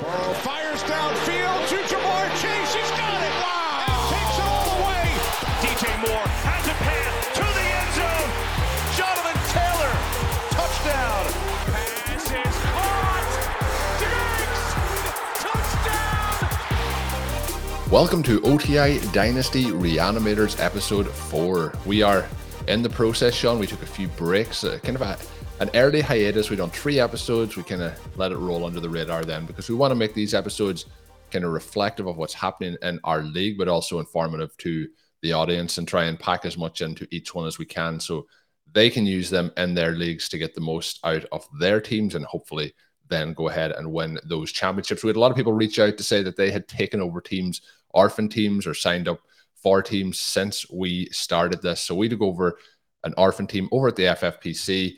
Burrow fires downfield to Ja'Marr Chase. He's got it. Wow. And takes it all the way. DJ Moore has a pass to the end zone. Jonathan Taylor. Touchdown. Pass is caught. Diggs. Touchdown. Welcome to OTI Dynasty Reanimators episode 4. We are in the process, Shawn. We took a few breaks, uh, kind of a an early hiatus. We've done three episodes. We kind of let it roll under the radar then because we want to make these episodes kind of reflective of what's happening in our league, but also informative to the audience and try and pack as much into each one as we can so they can use them in their leagues to get the most out of their teams and hopefully then go ahead and win those championships. We had a lot of people reach out to say that they had taken over teams, orphan teams, or signed up for teams since we started this. So we took over an orphan team over at the FFPC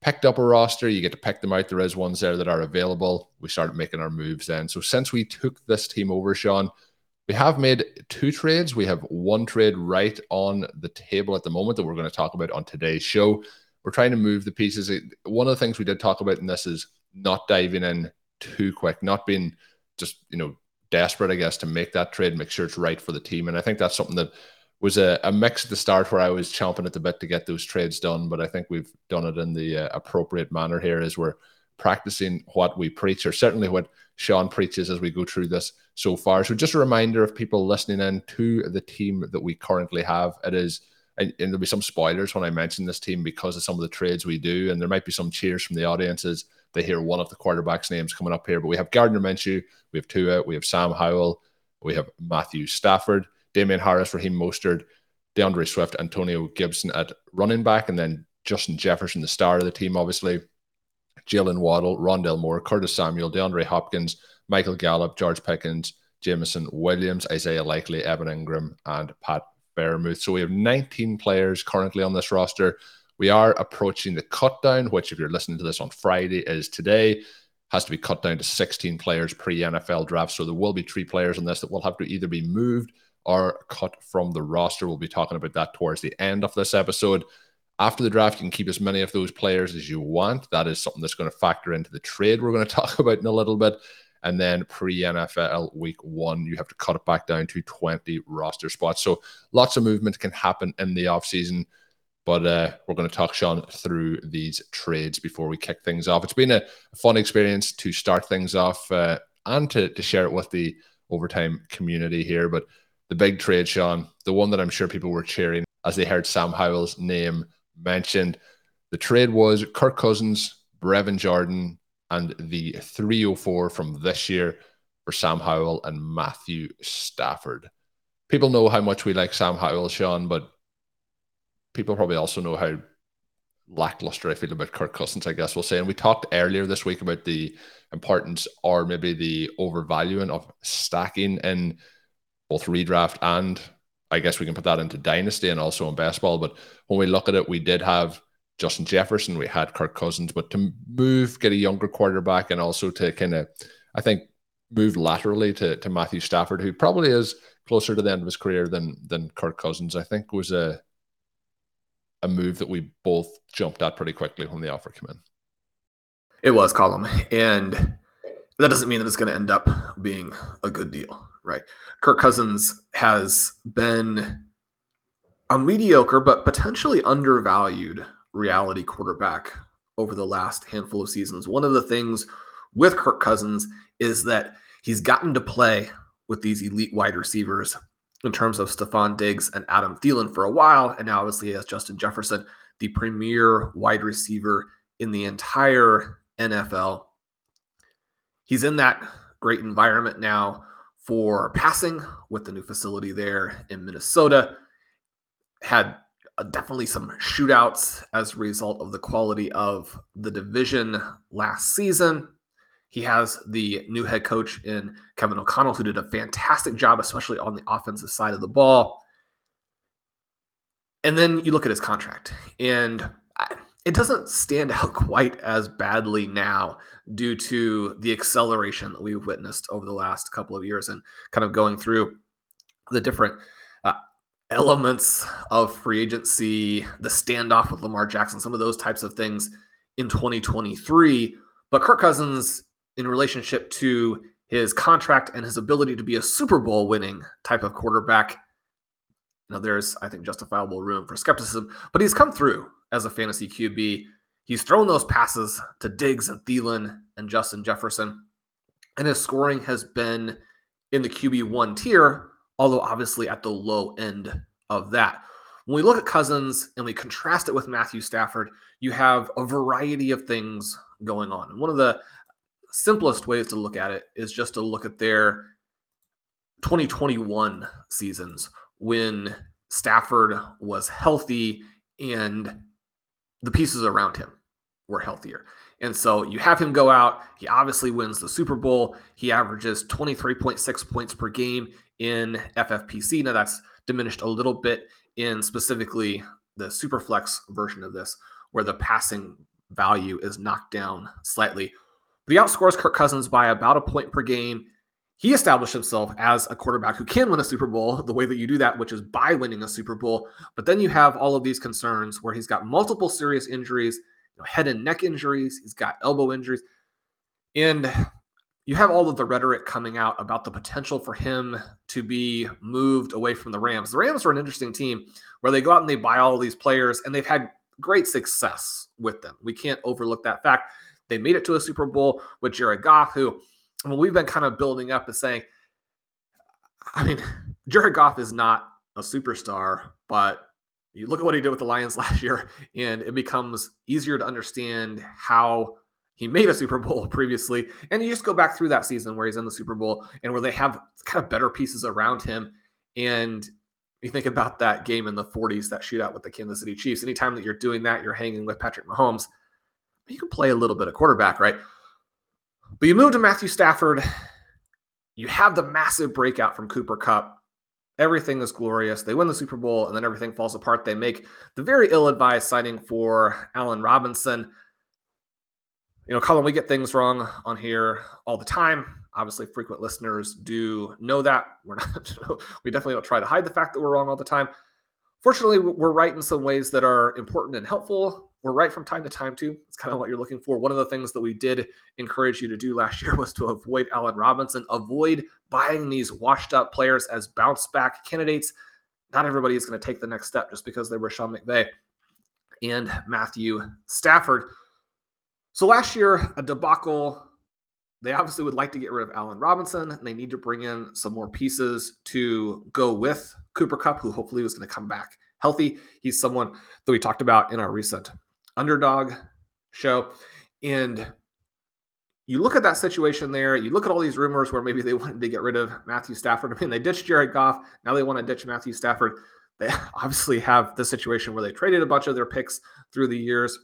picked up a roster. You get to pick them out. There is ones there that are available. We started making our moves then. So since we took this team over, Shawn, we have made two trades. We have one trade right on the table at the moment that we're going to talk about on today's show. We're trying to move the pieces. One of the things we did talk about in this is not diving in too quick, not being just, you know, desperate, I guess, to make that trade, make sure it's right for the team. And I think that's something that was a, a, mix at the start where I was chomping at the bit to get those trades done, but I think we've done it in the uh, appropriate manner here as we're practicing what we preach, or certainly what Shawn preaches as we go through this so far. So, just a reminder of people listening in to the team that we currently have. It is, and, and there'll be some spoilers when I mention this team because of some of the trades we do, and there might be some cheers from the audiences. They hear one of the quarterbacks' names coming up here, but we have Gardner Minshew, we have Tua, we have Sam Howell, we have Matthew Stafford. Damien Harris, Raheem Mostert, D'Andre Swift, Antonio Gibson at running back, and then Justin Jefferson, the star of the team, obviously. Jalen Waddle, Rondale Moore, Curtis Samuel, DeAndre Hopkins, Michael Gallup, George Pickens, Jameson Williams, Isaiah Likely, Evan Engram, and Pat Freiermuth. So we have 19 players currently on this roster. We are approaching the cut down, which, if you're listening to this on Friday, is today. Has to be cut down to 16 players pre NFL draft. So there will be three players on this that will have to either be moved are cut from the roster. We'll be talking about that towards the end of this episode. After the draft, you can keep as many of those players as you want. That is something that's going to factor into the trade we're going to talk about in a little bit. And then pre NFL week one, you have to cut it back down to 20 roster spots. So lots of movement can happen in the offseason. But uh, we're going to talk Shawn through these trades before we kick things off. It's been a fun experience to start things off uh, and to, to share it with the overtime community here. But the big trade, Shawn, the one that I'm sure people were cheering as they heard Sam Howell's name mentioned. The trade was Kirk Cousins, Brevin Jordan, and the 304 from this year for Sam Howell and Matthew Stafford. People know how much we like Sam Howell, Shawn, but people probably also know how lackluster I feel about Kirk Cousins, I guess we'll say. And we talked earlier this week about the importance or maybe the overvaluing of stacking in both redraft and I guess we can put that into dynasty and also in baseball. But when we look at it, we did have Justin Jefferson, we had Kirk Cousins, but to move, get a younger quarterback, and also to kind of, I think, move laterally to, to Matthew Stafford, who probably is closer to the end of his career than than Kirk Cousins, I think was a a move that we both jumped at pretty quickly when the offer came in. It was Colm, and that doesn't mean that it's going to end up being a good deal, right? Kirk Cousins has been a mediocre but potentially undervalued reality quarterback over the last handful of seasons. One of the things with Kirk Cousins is that He's gotten to play with these elite wide receivers in terms of Stefon Diggs and Adam Thielen for a while. And now, obviously, has Justin Jefferson, the premier wide receiver in the entire NFL. He's in that great environment now for passing with the new facility there in Minnesota. Had uh, definitely some shootouts as a result of the quality of the division last season. He has the new head coach in Kevin O'Connell, who did a fantastic job, especially on the offensive side of the ball. And then you look at his contract, and it doesn't stand out quite as badly now due to the acceleration that we've witnessed over the last couple of years and kind of going through the different uh, elements of free agency, the standoff with Lamar Jackson, some of those types of things in 2023. But Kirk Cousins in relationship to his contract and his ability to be a Super Bowl winning type of quarterback. you know, there's, I think, justifiable room for skepticism, but he's come through as a fantasy QB. He's thrown those passes to Diggs and Thielen and Justin Jefferson, and his scoring has been in the QB1 tier, although obviously at the low end of that. When we look at Cousins and we contrast it with Matthew Stafford, you have a variety of things going on. And one of the simplest ways to look at it is just to look at their 2021 seasons when Stafford was healthy and the pieces around him were healthier. And so you have him go out. He obviously wins the Super Bowl. He averages 23.6 points per game in FFPC. Now that's diminished a little bit in specifically the Superflex version of this, where the passing value is knocked down slightly but he outscores Kirk Cousins by about a point per game. He established himself as a quarterback who can win a Super Bowl the way that you do that, which is by winning a Super Bowl. But then you have all of these concerns where he's got multiple serious injuries, know, head and neck injuries, he's got elbow injuries. And you have all of the rhetoric coming out about the potential for him to be moved away from the Rams. The Rams are an interesting team where they go out and they buy all these players and they've had great success with them. We can't overlook that fact. They made it to a Super Bowl with Jared Goff, who well, we've been kind of building up as saying, I mean, Jared Goff is not a superstar, but you look at what he did with the Lions last year, and it becomes easier to understand how he made a Super Bowl previously. And you just go back through that season where he's in the Super Bowl and where they have kind of better pieces around him. And you think about that game in the 40s, that shootout with the Kansas City Chiefs. Anytime that you're doing that, you're hanging with Patrick Mahomes you can play a little bit of quarterback, right? But you move to Matthew Stafford, you have the massive breakout from Cooper Kupp. Everything is glorious. They win the Super Bowl and then everything falls apart. They make the very ill advised signing for Allen Robinson. You know, Colm, we get things wrong on here all the time. Obviously, frequent listeners do know that. We're not, we definitely don't try to hide the fact that we're wrong all the time. Fortunately, we're right in some ways that are important and helpful we're right from time to time too. It's kind of what you're looking for. One of the things that we did encourage you to do last year was to avoid Allen Robinson, avoid buying these washed up players as bounce back candidates. Not everybody is going to take the next step just because they were Sean McVay and Matthew Stafford. So last year, a debacle. They obviously would like to get rid of Allen Robinson. And they need to bring in some more pieces to go with Cooper Kupp, who hopefully was going to come back healthy. He's someone that we talked about in our recent underdog show. And you look at that situation there, you look at all these rumors where maybe they wanted to get rid of Matthew Stafford. I mean, they ditched Jared Goff. Now they want to ditch Matthew Stafford. They obviously have the situation where they traded a bunch of their picks through the years.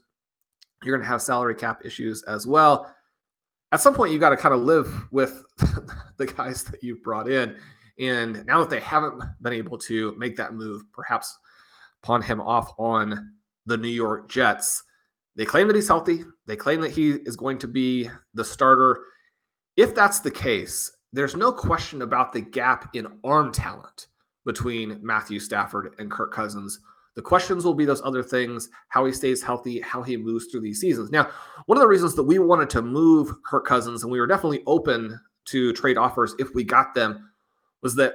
You're going to have salary cap issues as well. At some point, you got to kind of live with the guys that you've brought in. And now that they haven't been able to make that move, perhaps pawn him off on the New York Jets. They claim that he's healthy. They claim that he is going to be the starter. If that's the case, there's no question about the gap in arm talent between Matthew Stafford and Kirk Cousins. The questions will be those other things how he stays healthy, how he moves through these seasons. Now, one of the reasons that we wanted to move Kirk Cousins, and we were definitely open to trade offers if we got them, was that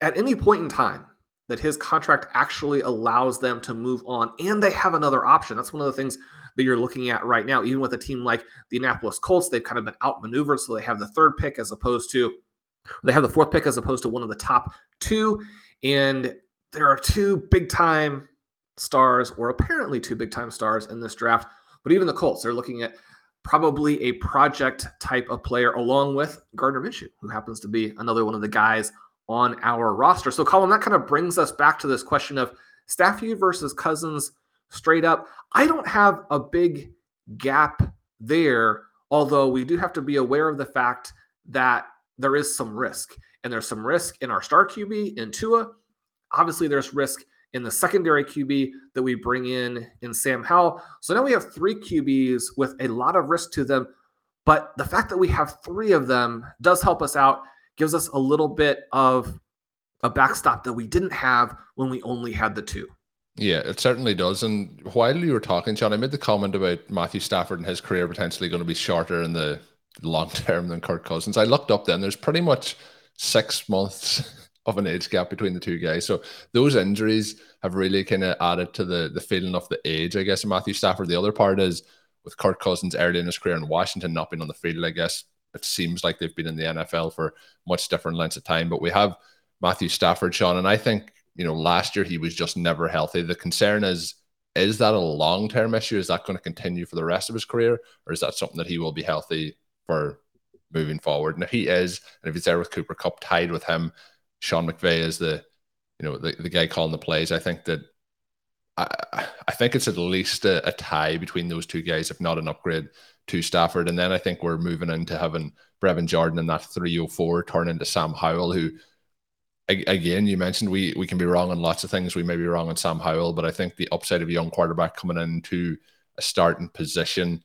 at any point in time, that his contract actually allows them to move on and they have another option. That's one of the things that you're looking at right now. Even with a team like the Indianapolis Colts, they've kind of been outmaneuvered, so they have the third pick as opposed to they have the fourth pick as opposed to one of the top two. And there are two big time stars, or apparently two big time stars in this draft. But even the Colts, they're looking at probably a project type of player along with Gardner Minshew, who happens to be another one of the guys on our roster. So, Colm, that kind of brings us back to this question of Stafford versus Cousins straight up. I don't have a big gap there, although we do have to be aware of the fact that there is some risk. And there's some risk in our star QB in Tua. Obviously, there's risk in the secondary QB that we bring in in Sam Howell. So now we have three QBs with a lot of risk to them. But the fact that we have three of them does help us out, gives us a little bit of a backstop that we didn't have when we only had the two. Yeah, it certainly does. And while you were talking, Shawn, I made the comment about Matthew Stafford and his career potentially going to be shorter in the long term than Kirk Cousins. I looked up then, there's pretty much six months of an age gap between the two guys. So those injuries have really kind of added to the the feeling of the age, I guess, of Matthew Stafford. The other part is with Kirk Cousins early in his career in Washington not being on the field, I guess it seems like they've been in the NFL for much different lengths of time. But we have Matthew Stafford, Shawn, and I think, you know, last year he was just never healthy. The concern is is that a long term issue? Is that going to continue for the rest of his career? Or is that something that he will be healthy for moving forward? And if he is, and if he's there with Cooper Kupp tied with him, Sean McVay is the you know the, the guy calling the plays. I think that I, I think it's at least a, a, tie between those two guys, if not an upgrade to Stafford. And then I think we're moving into having Brevin Jordan in that 304 turn into Sam Howell, who again you mentioned we we can be wrong on lots of things. We may be wrong on Sam Howell, but I think the upside of a young quarterback coming into a starting position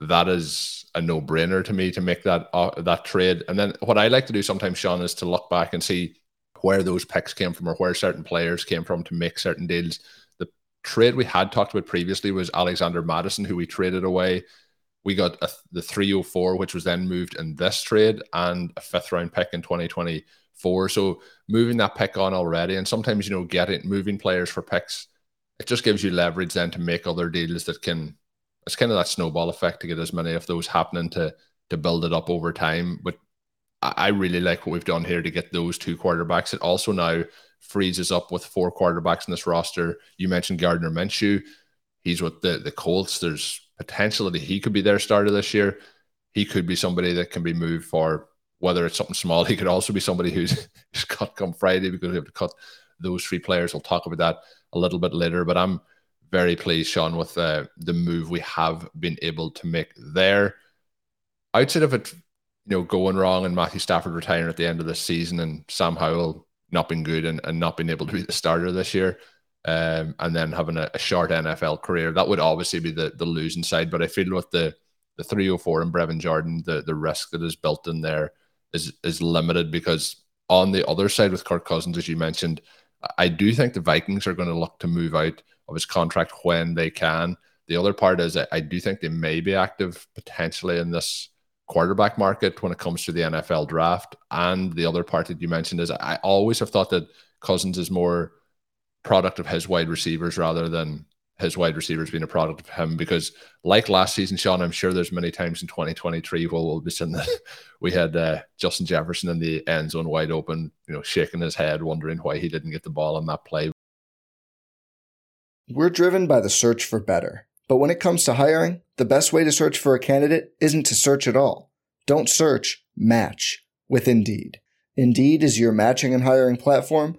that is a no-brainer to me to make that uh, that trade. And then what I like to do sometimes, Shawn, is to look back and see where those picks came from or where certain players came from to make certain deals. The trade we had talked about previously was Alexander Mattison, who we traded away. We got a, the 304, which was then moved in this trade, and a fifth round pick in 2024. So moving that pick on already, and sometimes you know getting moving players for picks, it just gives you leverage then to make other deals that can it's kind of that snowball effect to get as many of those happening to to build it up over time. But I really like what we've done here to get those two quarterbacks. It also now freezes up with four quarterbacks in this roster. You mentioned Gardner Minshew. He's with the, the Colts. There's potential that he could be their starter this year. He could be somebody that can be moved for whether it's something small. He could also be somebody who's, who's cut come Friday because we have to cut those three players. We'll talk about that a little bit later. But I'm very pleased, Shawn, with uh, the move we have been able to make there. Outside of it, you know, going wrong and Matthew Stafford retiring at the end of the season and Sam Howell not being good and, and not being able to be the starter this year, um, and then having a, a, short NFL career, that would obviously be the, the losing side. But I feel with the the 304 and Brevin Jordan, the, the risk that is built in there is is limited because on the other side with Kirk Cousins, as you mentioned, I do think the Vikings are going to look to move out of his contract when they can. The other part is I do think they may be active potentially in this quarterback market when it comes to the NFL draft. And the other part that you mentioned is I always have thought that Cousins is more product of his wide receivers rather than his wide receivers being a product of him because like last season shawn i'm sure there's many times in 2023 where we'll be saying that we had uh, justin jefferson in the end zone wide open you know shaking his head wondering why he didn't get the ball on that play we're driven by the search for better. But when it comes to hiring, the best way to search for a candidate isn't to search at all. Don't search, match with Indeed. Indeed is your matching and hiring platform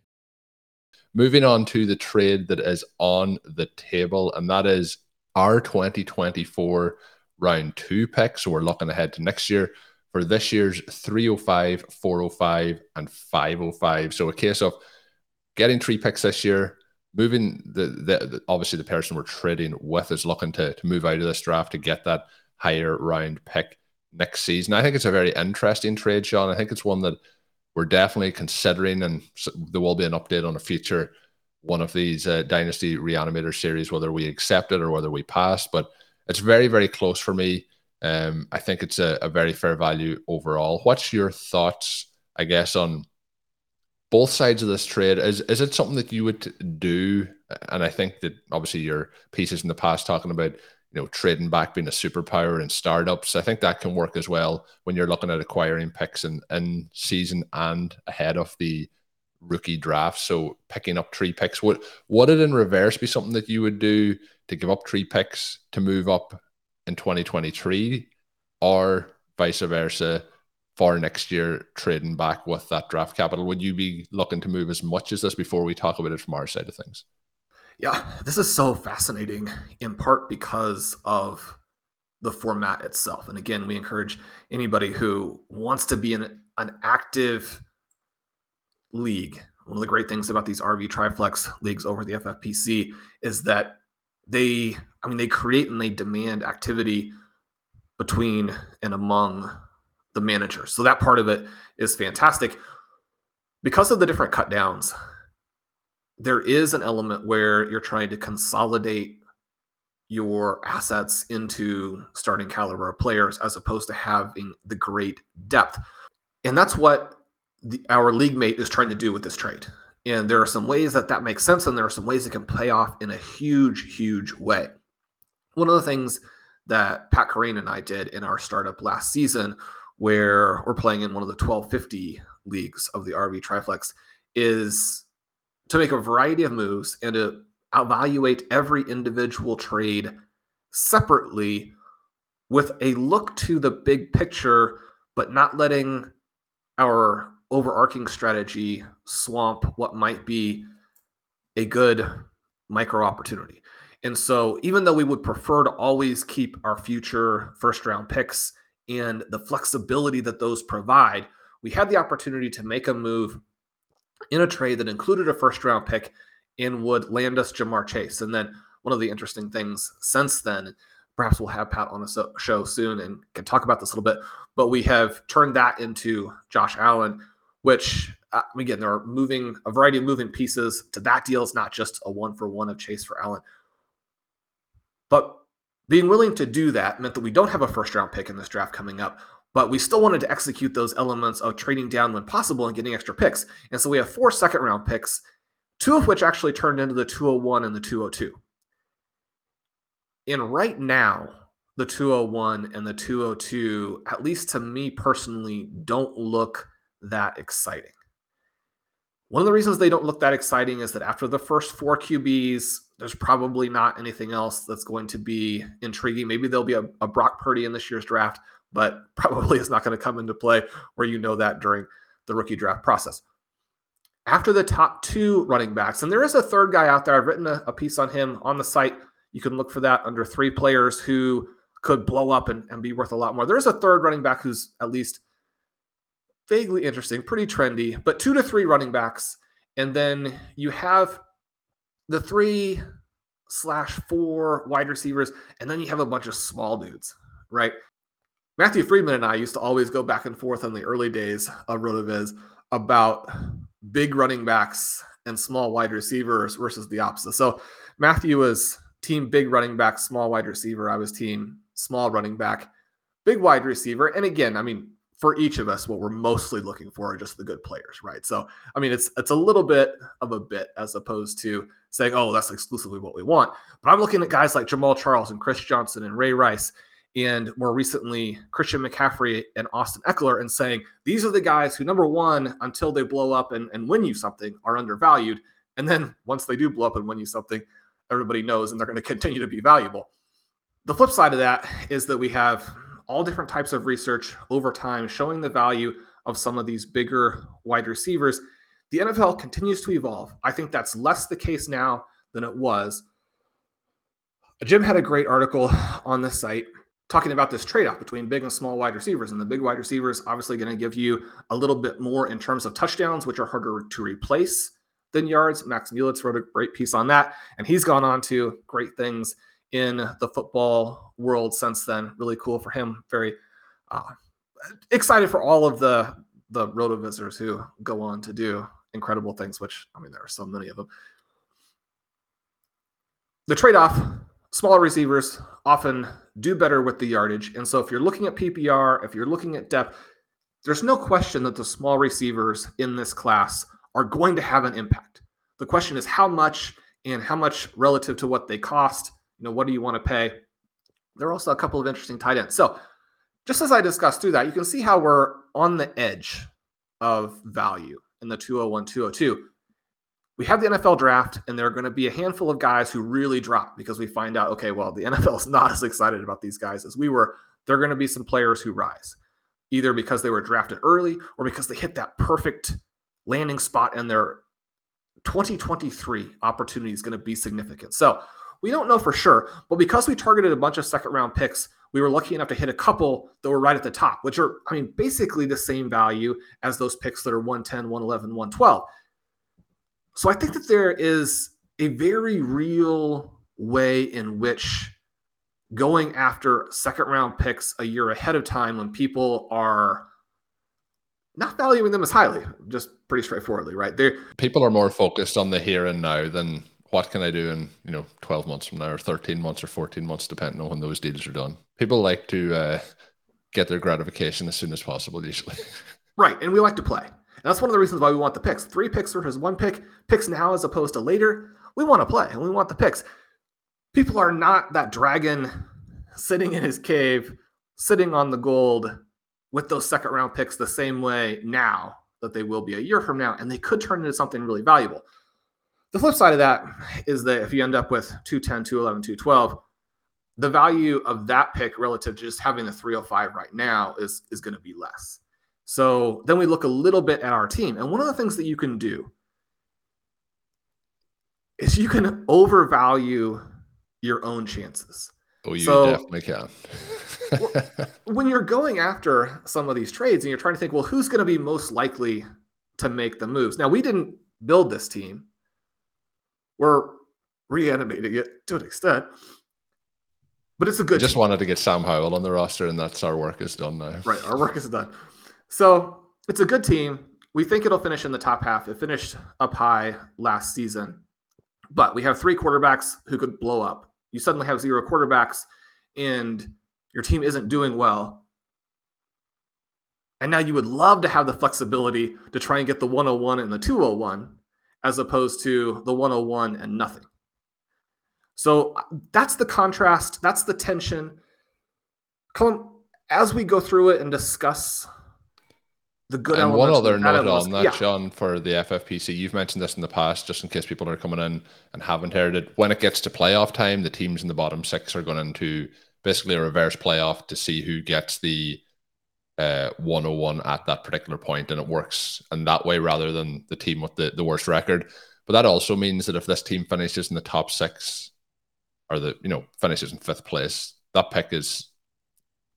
Moving on to the trade that is on the table, and that is our 2024 round two pick. So we're looking ahead to next year for this year's 305, 405, and 505. So a case of getting three picks this year, moving the, the, the, obviously the person we're trading with is looking to, to move out of this draft to get that higher round pick next season. I think it's a very interesting trade, Shawn. I think it's one that we're definitely considering, and there will be an update on a future one of these uh, Dynasty Reanimator series, whether we accept it or whether we pass. But it's very, very close for me. Um, I think it's a, a very fair value overall. What's your thoughts, I guess, on both sides of this trade. Is is it something that you would do? And I think that obviously your pieces in the past talking about you know trading back being a superpower in startups. I think that can work as well when you're looking at acquiring picks in, in season and ahead of the rookie draft. So picking up three picks. Would would it in reverse be something that you would do to give up three picks to move up in 2023 or vice versa? for next year trading back with that draft capital? Would you be looking to move as much as this before we talk about it from our side of things? Yeah, this is so fascinating in part because of the format itself. And again, we encourage anybody who wants to be in an active league. One of the great things about these RV Triflex leagues over the FFPC is that they, I mean, they create and they demand activity between and among the managers. So that part of it is fantastic. Because of the different cut downs, there is an element where you're trying to consolidate your assets into starting caliber players as opposed to having the great depth. And that's what the, our league mate is trying to do with this trade. And there are some ways that that makes sense, and there are some ways it can pay off in a huge, huge way. One of the things that Pat Kerrane and I did in our startup last season where we're playing in one of the 1250 leagues of the RV Triflex, is to make a variety of moves and to evaluate every individual trade separately with a look to the big picture, but not letting our overarching strategy swamp what might be a good micro opportunity. And so, even though we would prefer to always keep our future first round picks and the flexibility that those provide, we had the opportunity to make a move in a trade that included a first round pick and would land us Ja'Marr Chase. And then one of the interesting things since then, perhaps we'll have Pat on a show soon and can talk about this a little bit, but we have turned that into Josh Allen, which uh, again, there are moving a variety of moving pieces to that deal. It's not just a one for one of Chase for Allen. But being willing to do that meant that we don't have a first round pick in this draft coming up, but we still wanted to execute those elements of trading down when possible and getting extra picks. And so we have four second round picks, two of which actually turned into the 201 and the 202. And right now, the 201 and the 202, at least to me personally, don't look that exciting. One of the reasons they don't look that exciting is that after the first four QBs, there's probably not anything else that's going to be intriguing. Maybe there'll be a, a Brock Purdy in this year's draft, but probably is not going to come into play where you know that during the rookie draft process. After the top two running backs, and there is a third guy out there, I've written a, a piece on him on the site. You can look for that under three players who could blow up and, and be worth a lot more. There's a third running back who's at least vaguely interesting, pretty trendy, but two to three running backs. And then you have the three slash four wide receivers, and then you have a bunch of small dudes, right? Matthew Freedman and I used to always go back and forth in the early days of RotoViz about big running backs and small wide receivers versus the opposite. So Matthew was team big running back, small wide receiver. I was team small running back, big wide receiver. And again, I mean, for each of us, what we're mostly looking for are just the good players, right? So, I mean, it's it's a little bit of a bit as opposed to saying, "Oh, that's exclusively what we want." But I'm looking at guys like Jamaal Charles and Chris Johnson and Ray Rice, and more recently Christian McCaffrey and Austin Ekeler and saying these are the guys who, number one, until they blow up and, and win you something, are undervalued, and then once they do blow up and win you something, everybody knows, and they're going to continue to be valuable. The flip side of that is that we have all different types of research over time showing the value of some of these bigger wide receivers. the NFL continues to evolve. I think that's less the case now than it was. Jim had a great article on the site talking about this trade off between big and small wide receivers. And the big wide receivers obviously going to give you a little bit more in terms of touchdowns, which are harder to replace than yards. Max Mulitz wrote a great piece on that. And he's gone on to great things in the football world since then. Really cool for him. Very uh, excited for all of the the roto visitors who go on to do incredible things, which I mean, there are so many of them. The trade off smaller receivers often do better with the yardage. And so if you're looking at PPR, if you're looking at depth, there's no question that the small receivers in this class are going to have an impact. The question is how much and how much relative to what they cost. You know, what do you want to pay? There are also a couple of interesting tight ends. So just as I discussed through that, you can see how we're on the edge of value in the 201, 202 we have the NFL draft, and there are going to be a handful of guys who really drop because we find out, okay, well, the NFL is not as excited about these guys as we were. There are going to be some players who rise, either because they were drafted early or because they hit that perfect landing spot and their 2023 opportunity is going to be significant. So we don't know for sure, but because we targeted a bunch of second round picks, we were lucky enough to hit a couple that were right at the top, which are, I mean, basically the same value as those picks that are 110, 111, 112. So I think that there is a very real way in which going after second round picks a year ahead of time when people are not valuing them as highly, just pretty straightforwardly, right? They people are more focused on the here and now than what can I do in you know 12 months from now or 13 months or 14 months depending on when those deals are done. People like to uh, get their gratification as soon as possible usually. Right, and we like to play. And that's one of the reasons why we want the picks. Three picks versus one pick, picks now as opposed to later. We want to play and we want the picks. People are not that dragon sitting in his cave, sitting on the gold with those second round picks the same way now that they will be a year from now. And they could turn into something really valuable. The flip side of that is that if you end up with 210, 211, 212, the value of that pick relative to just having the 305 right now is, is going to be less. So then we look a little bit at our team. And one of the things that you can do is you can overvalue your own chances. Oh, you so, definitely can. when you're going after some of these trades and you're trying to think, well, who's going to be most likely to make the moves? Now, we didn't build this team. We're reanimating it to an extent. But it's a good. I just team. wanted to get Sam Howell on the roster, and that's our work is done now. Right, our work is done. So it's a good team. We think it'll finish in the top half. It finished up high last season, but we have three quarterbacks who could blow up. You suddenly have zero quarterbacks, and your team isn't doing well. And now you would love to have the flexibility to try and get the 101 and the 201 as opposed to the 101 and nothing. So that's the contrast, that's the tension. Colm, as we go through it and discuss the good and one other note on that, yeah. Shawn, for the FFPC, you've mentioned this in the past, just in case people are coming in and haven't heard it. When it gets to playoff time, the teams in the bottom six are going into basically a reverse playoff to see who gets the uh, 101 at that particular point, and it works in that way rather than the team with the, the worst record. But that also means that if this team finishes in the top six, or the you know finishes in fifth place, that pick is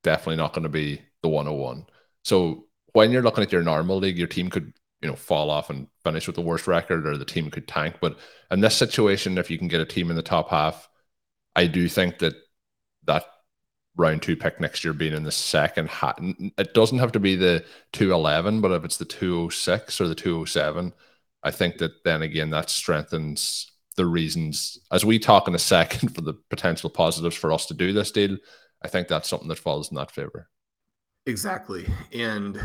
definitely not going to be the 101. So when you're looking at your normal league, your team could you know fall off and finish with the worst record, or the team could tank. But in this situation, if you can get a team in the top half, I do think that that round two pick next year being in the second half, it doesn't have to be the 211, but if it's the 206 or the 207, I think that then again that strengthens the reasons as we talk in a second for the potential positives for us to do this deal. I think that's something that falls in that favor. Exactly. And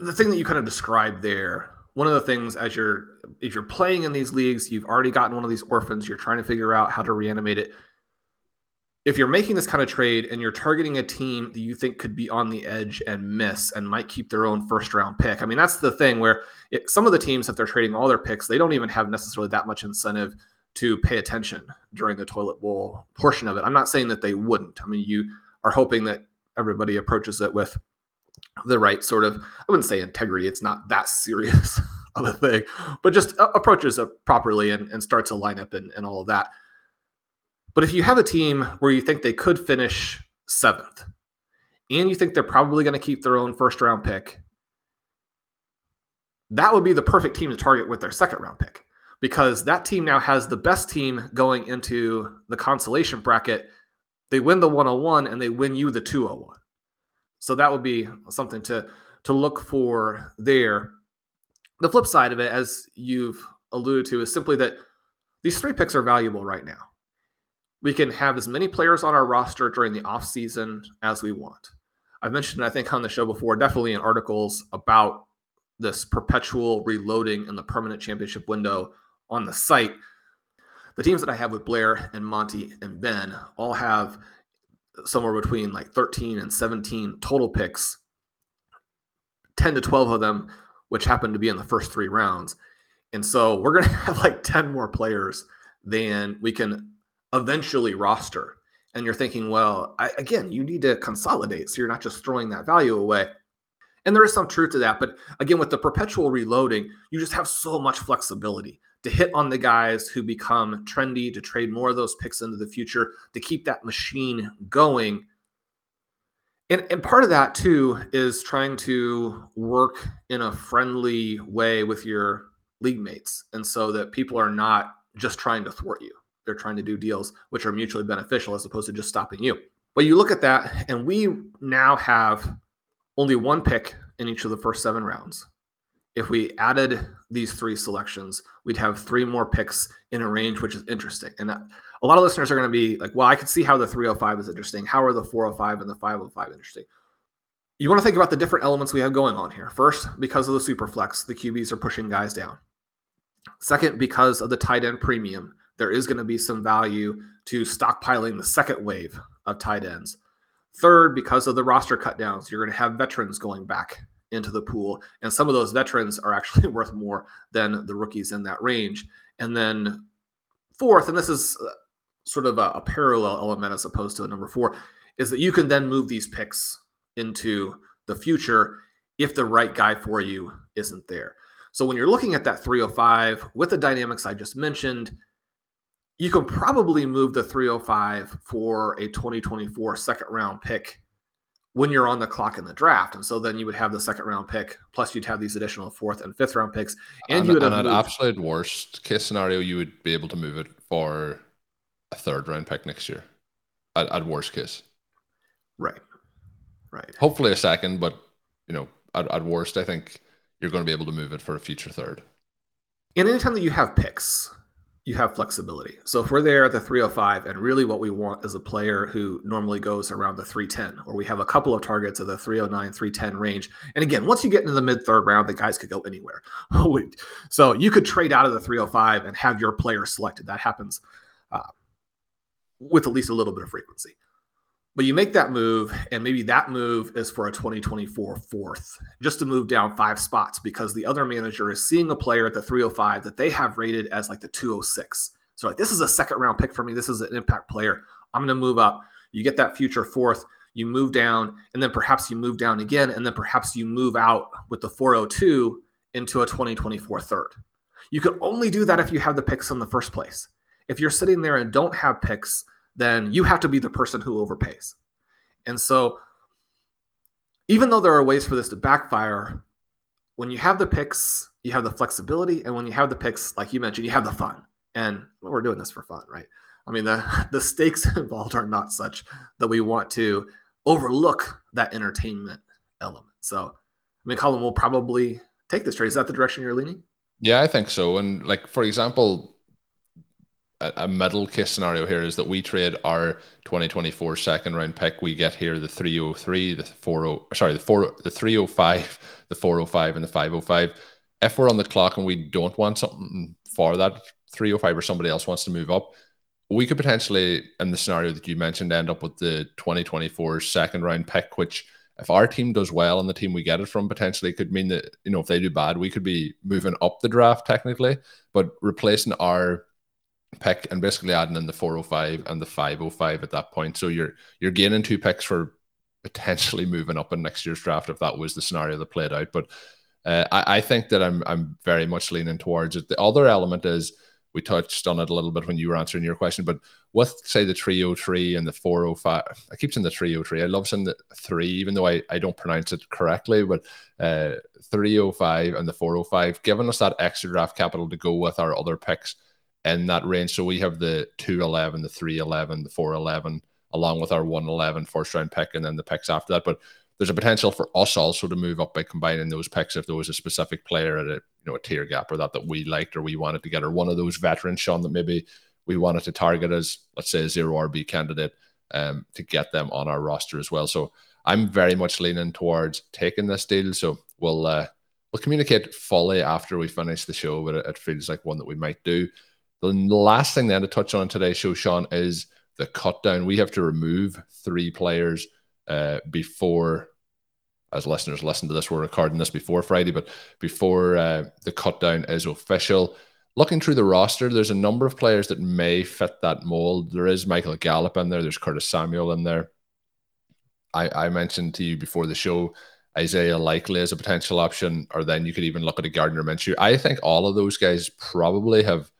the thing that you kind of described there one of the things as you're if you're playing in these leagues you've already gotten one of these orphans you're trying to figure out how to reanimate it. If you're making this kind of trade and you're targeting a team that you think could be on the edge and miss and might keep their own first round pick i mean that's the thing where it, some of the teams if they're trading all their picks they don't even have necessarily that much incentive to pay attention during the toilet bowl portion of it. I'm not saying that they wouldn't. I mean you are hoping that everybody approaches it with the right sort of I wouldn't say integrity. It's not that serious of a thing, but just uh, approaches it properly and, and starts a lineup and, and all of that. But if you have a team where you think they could finish seventh, and you think they're probably going to keep their own first round pick, that would be the perfect team to target with their second round pick because that team now has the best team going into the consolation bracket. They win the 101 and they win you the 201. So that would be something to to look for there. The flip side of it, as you've alluded to, is simply that these three picks are valuable right now. We can have as many players on our roster during the offseason as we want. I've mentioned, I think, on the show before, definitely in articles about this perpetual reloading in the permanent championship window on the site. The teams that I have with Blair and Monty and Ben all have somewhere between like 13 and 17 total picks, 10 to 12 of them, which happen to be in the first three rounds. And so we're going to have like 10 more players than we can eventually roster. And you're thinking, well, I, again, you need to consolidate. So you're not just throwing that value away. And there is some truth to that. But again, with the perpetual reloading, you just have so much flexibility to hit on the guys who become trendy, to trade more of those picks into the future, to keep that machine going. And, and part of that too is trying to work in a friendly way with your league mates. And so that people are not just trying to thwart you. They're trying to do deals which are mutually beneficial as opposed to just stopping you. But you look at that, and we now have only one pick in each of the first seven rounds. If we added these three selections, we'd have three more picks in a range, which is interesting. And that, a lot of listeners are going to be like, well, I could see how the 305 is interesting. How are the 405 and the 505 interesting? You want to think about the different elements we have going on here. First, because of the super flex, the QBs are pushing guys down. Second, because of the tight end premium, there is going to be some value to stockpiling the second wave of tight ends. Third, because of the roster cutdowns, you're going to have veterans going back into the pool. And some of those veterans are actually worth more than the rookies in that range. And then fourth, and this is uh, sort of a, a parallel element as opposed to a number four, is that you can then move these picks into the future if the right guy for you isn't there. So when you're looking at that 305 with the dynamics I just mentioned, you can probably move the 305 for a 2024 second round pick when you're on the clock in the draft. And so then you would have the second round pick, plus you'd have these additional fourth and fifth round picks. And, and you would and have moved- absolute worst case scenario, you would be able to move it for a third round pick next year. At, at worst case. right. Right. Hopefully a second, but you know, at, at worst, I think you're going to be able to move it for a future third. And anytime that you have picks, you have flexibility. So if we're there at the 305, and really what we want is a player who normally goes around the 310, or we have a couple of targets of the 309, 310 range. And again, once you get into the mid third round, the guys could go anywhere. so you could trade out of the 305 and have your player selected. That happens uh, with at least a little bit of frequency. But you make that move, and maybe that move is for a 2024 fourth, just to move down five spots because the other manager is seeing a player at the 305 that they have rated as like the 206. So, like, this is a second round pick for me. This is an impact player. I'm going to move up. You get that future fourth, you move down, and then perhaps you move down again, and then perhaps you move out with the 402 into a 2024 third. You can only do that if you have the picks in the first place. If you're sitting there and don't have picks, then you have to be the person who overpays. And so, even though there are ways for this to backfire, when you have the picks, you have the flexibility, and when you have the picks, like you mentioned, you have the fun. And we're doing this for fun, right? I mean, the the stakes involved are not such that we want to overlook that entertainment element. So, I mean, Colm will probably take this trade. Is that the direction you're leaning? Yeah, I think so. And like for example, a, middle case scenario here is that we trade our 2024 second round pick. We get here the 303, the 40, sorry, the 4, the 305, the 405, and the 505. If we're on the clock and we don't want something for that 305 or somebody else wants to move up, we could potentially, in the scenario that you mentioned, end up with the 2024 second round pick, which if our team does well and the team we get it from potentially could mean that, you know, if they do bad, we could be moving up the draft technically, but replacing our pick and basically adding in the 405 and the 505 at that point. So you're you're gaining two picks for potentially moving up in next year's draft if that was the scenario that played out. But uh, I, I think that I'm I'm very much leaning towards it. The other element is we touched on it a little bit when you were answering your question, but with say the 303 and the 405, I keep saying the 303. I love saying the three, even though I, I don't pronounce it correctly, but uh, 305 and the 405, giving us that extra draft capital to go with our other picks in that range. So we have the 211, the 311, the 411, along with our 111 first round pick, and then the picks after that. But there's a potential for us also to move up by combining those picks if there was a specific player at a you know a tier gap or that that we liked or we wanted to get or one of those veterans, Shawn, that maybe we wanted to target as let's say a zero RB candidate um, to get them on our roster as well. So I'm very much leaning towards taking this deal. So we'll uh, we'll communicate fully after we finish the show, but it, it feels like one that we might do. The last thing then to touch on today's show, Shawn, is the cut down. We have to remove three players uh, before as listeners listen to this, we're recording this before Friday, but before uh, the cut down is official. Looking through the roster, there's a number of players that may fit that mold. There is Michael Gallup in there, there's Curtis Samuel in there. I, I mentioned to you before the show Isaiah Likely as a potential option, or then you could even look at a Gardner Minshew. I think all of those guys probably have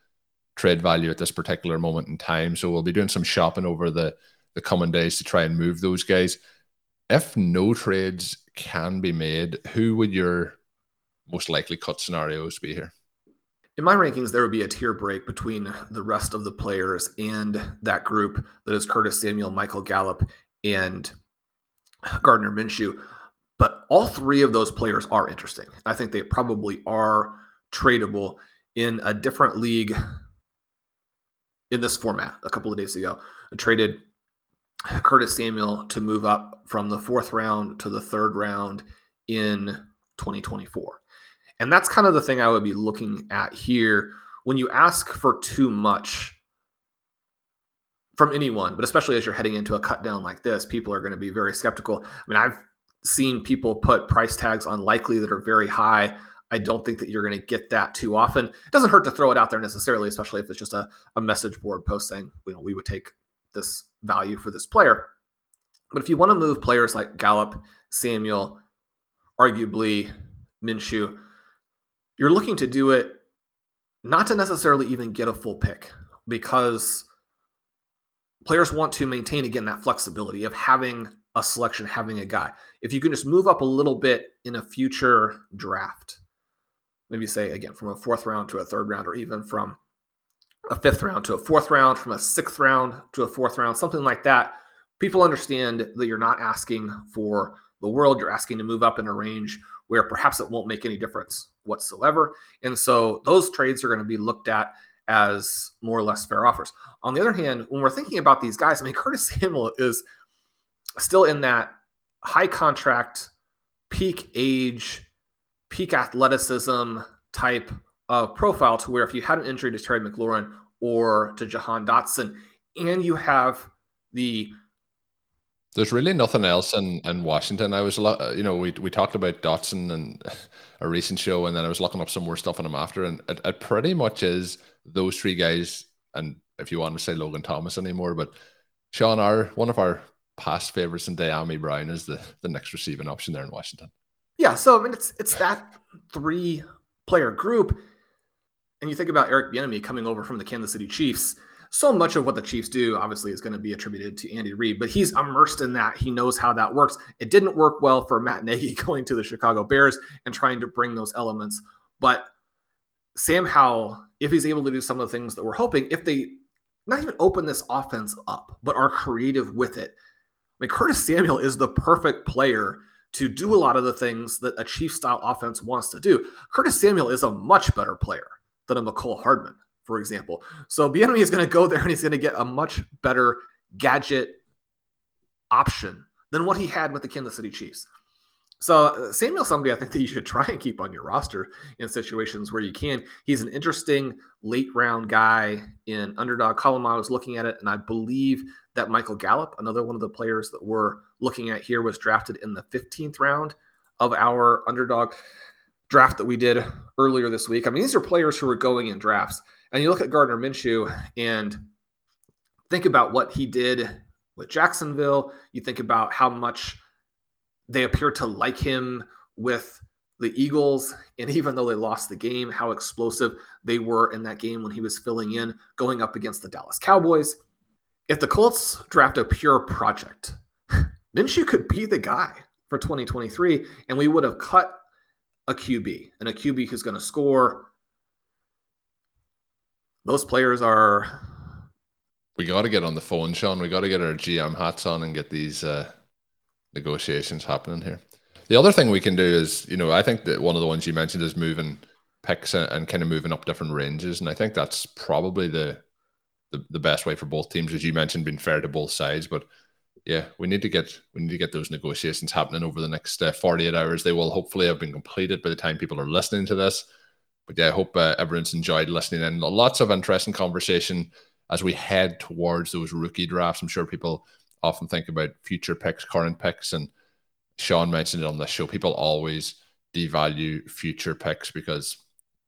trade value at this particular moment in time. So we'll be doing some shopping over the, the coming days to try and move those guys. If no trades can be made, who would your most likely cut scenarios be here? In my rankings, there would be a tier break between the rest of the players and that group that is Curtis Samuel, Michael Gallup, and Gardner Minshew. But all three of those players are interesting. I think they probably are tradable in a different league in this format a couple of days ago. Traded Curtis Samuel to move up from the fourth round to the third round in 2024. And that's kind of the thing I would be looking at here. When you ask for too much from anyone, but especially as you're heading into a cut down like this, people are going to be very skeptical. I mean, I've seen people put price tags on Likely that are very high. I don't think that you're going to get that too often. It doesn't hurt to throw it out there necessarily, especially if it's just a, a message board post saying, you know, we would take this value for this player. But if you want to move players like Gallup, Samuel, arguably Minshew, you're looking to do it not to necessarily even get a full pick because players want to maintain again that flexibility of having a selection, having a guy. If you can just move up a little bit in a future draft, maybe say again from a fourth round to a third round, or even from a fifth round to a fourth round, from a sixth round to a fourth round, something like that, people understand that you're not asking for the world. You're asking to move up in a range where perhaps it won't make any difference whatsoever. And so those trades are going to be looked at as more or less fair offers. On the other hand, when we're thinking about these guys, I mean, Curtis Samuel is still in that high contract, peak age, peak athleticism type of profile to where if you had an injury to Terry McLaurin or to Jahan Dotson, and you have the there's really nothing else in, in Washington. I was, a lot, uh, you know, we we talked about Dotson and a recent show, and then I was looking up some more stuff on him after, and it, it pretty much is those three guys. And if you want to say Logan Thomas anymore, but Shawn, our one of our past favorites in Dyami Brown is the the next receiving option there in Washington. Yeah, so I mean, it's it's that three player group, and you think about Eric Bieniemy coming over from the Kansas City Chiefs, so much of what the Chiefs do obviously is going to be attributed to Andy Reid, but he's immersed in that. He knows how that works. It didn't work well for Matt Nagy going to the Chicago Bears and trying to bring those elements, but Sam Howell, if he's able to do some of the things that we're hoping, if they not even open this offense up, but are creative with it. I mean, Curtis Samuel is the perfect player to do a lot of the things that a Chief style offense wants to do. Curtis Samuel is a much better player than a Mecole Hardman, for example. So Bieniemy is going to go there and he's going to get a much better gadget option than what he had with the Kansas City Chiefs. So uh, Samuel, somebody I think that you should try and keep on your roster in situations where you can. He's an interesting late round guy in underdog Colm. I was looking at it, and I believe that Michael Gallup, another one of the players that we're looking at here, was drafted in the 15th round of our underdog draft that we did earlier this week. I mean, these are players who are going in drafts. And you look at Gardner Minshew and think about what he did with Jacksonville. You think about how much they appear to like him with the Eagles, and even though they lost the game, how explosive they were in that game when he was filling in, going up against the Dallas Cowboys. If the Colts draft a pure project, Minshew could be the guy for 2023, and we would have cut a QB and a QB who's going to score. Those players are. We got to get on the phone, Shawn. We got to get our GM hats on and get these uh, negotiations happening here. The other thing we can do is, you know, I think that one of the ones you mentioned is moving picks and, and kind of moving up different ranges, and I think that's probably the, the the best way for both teams, as you mentioned, being fair to both sides. But yeah, we need to get we need to get those negotiations happening over the next uh, 48 hours. They will hopefully have been completed by the time people are listening to this. But yeah, I hope uh, everyone's enjoyed listening in. Lots of interesting conversation as we head towards those rookie drafts. I'm sure people often think about future picks, current picks, and Shawn mentioned it on this show. People always devalue future picks because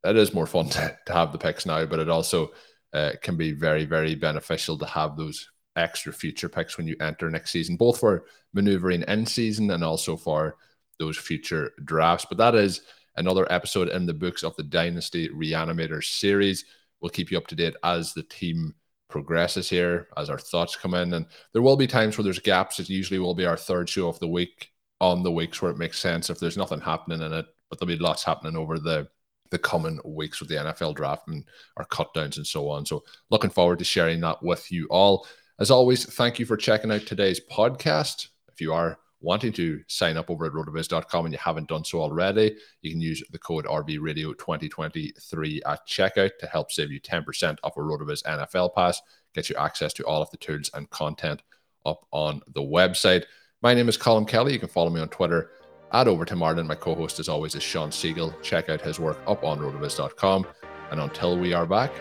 it is more fun to, to have the picks now, but it also uh, can be very, very beneficial to have those extra future picks when you enter next season, both for maneuvering in season and also for those future drafts. But that is another episode in the books of the Dynasty Reanimator series. We'll keep you up to date as the team progresses here, as our thoughts come in. And there will be times where there's gaps. It usually will be our third show of the week on the weeks where it makes sense if there's nothing happening in it, but there'll be lots happening over the the coming weeks with the NFL draft and our cut downs and so on. So looking forward to sharing that with you all. As always, thank you for checking out today's podcast. If you are wanting to sign up over at rotoviz.com and you haven't done so already, you can use the code RVRadio2023 at checkout to help save you 10% off a Rotoviz NFL pass, get you access to all of the tools and content up on the website. My name is Colm Kelly. You can follow me on Twitter at Overtime Martin. My co host, as always, is Shawn Siegele. Check out his work up on rotoviz.com. And until we are back,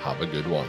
have a good one.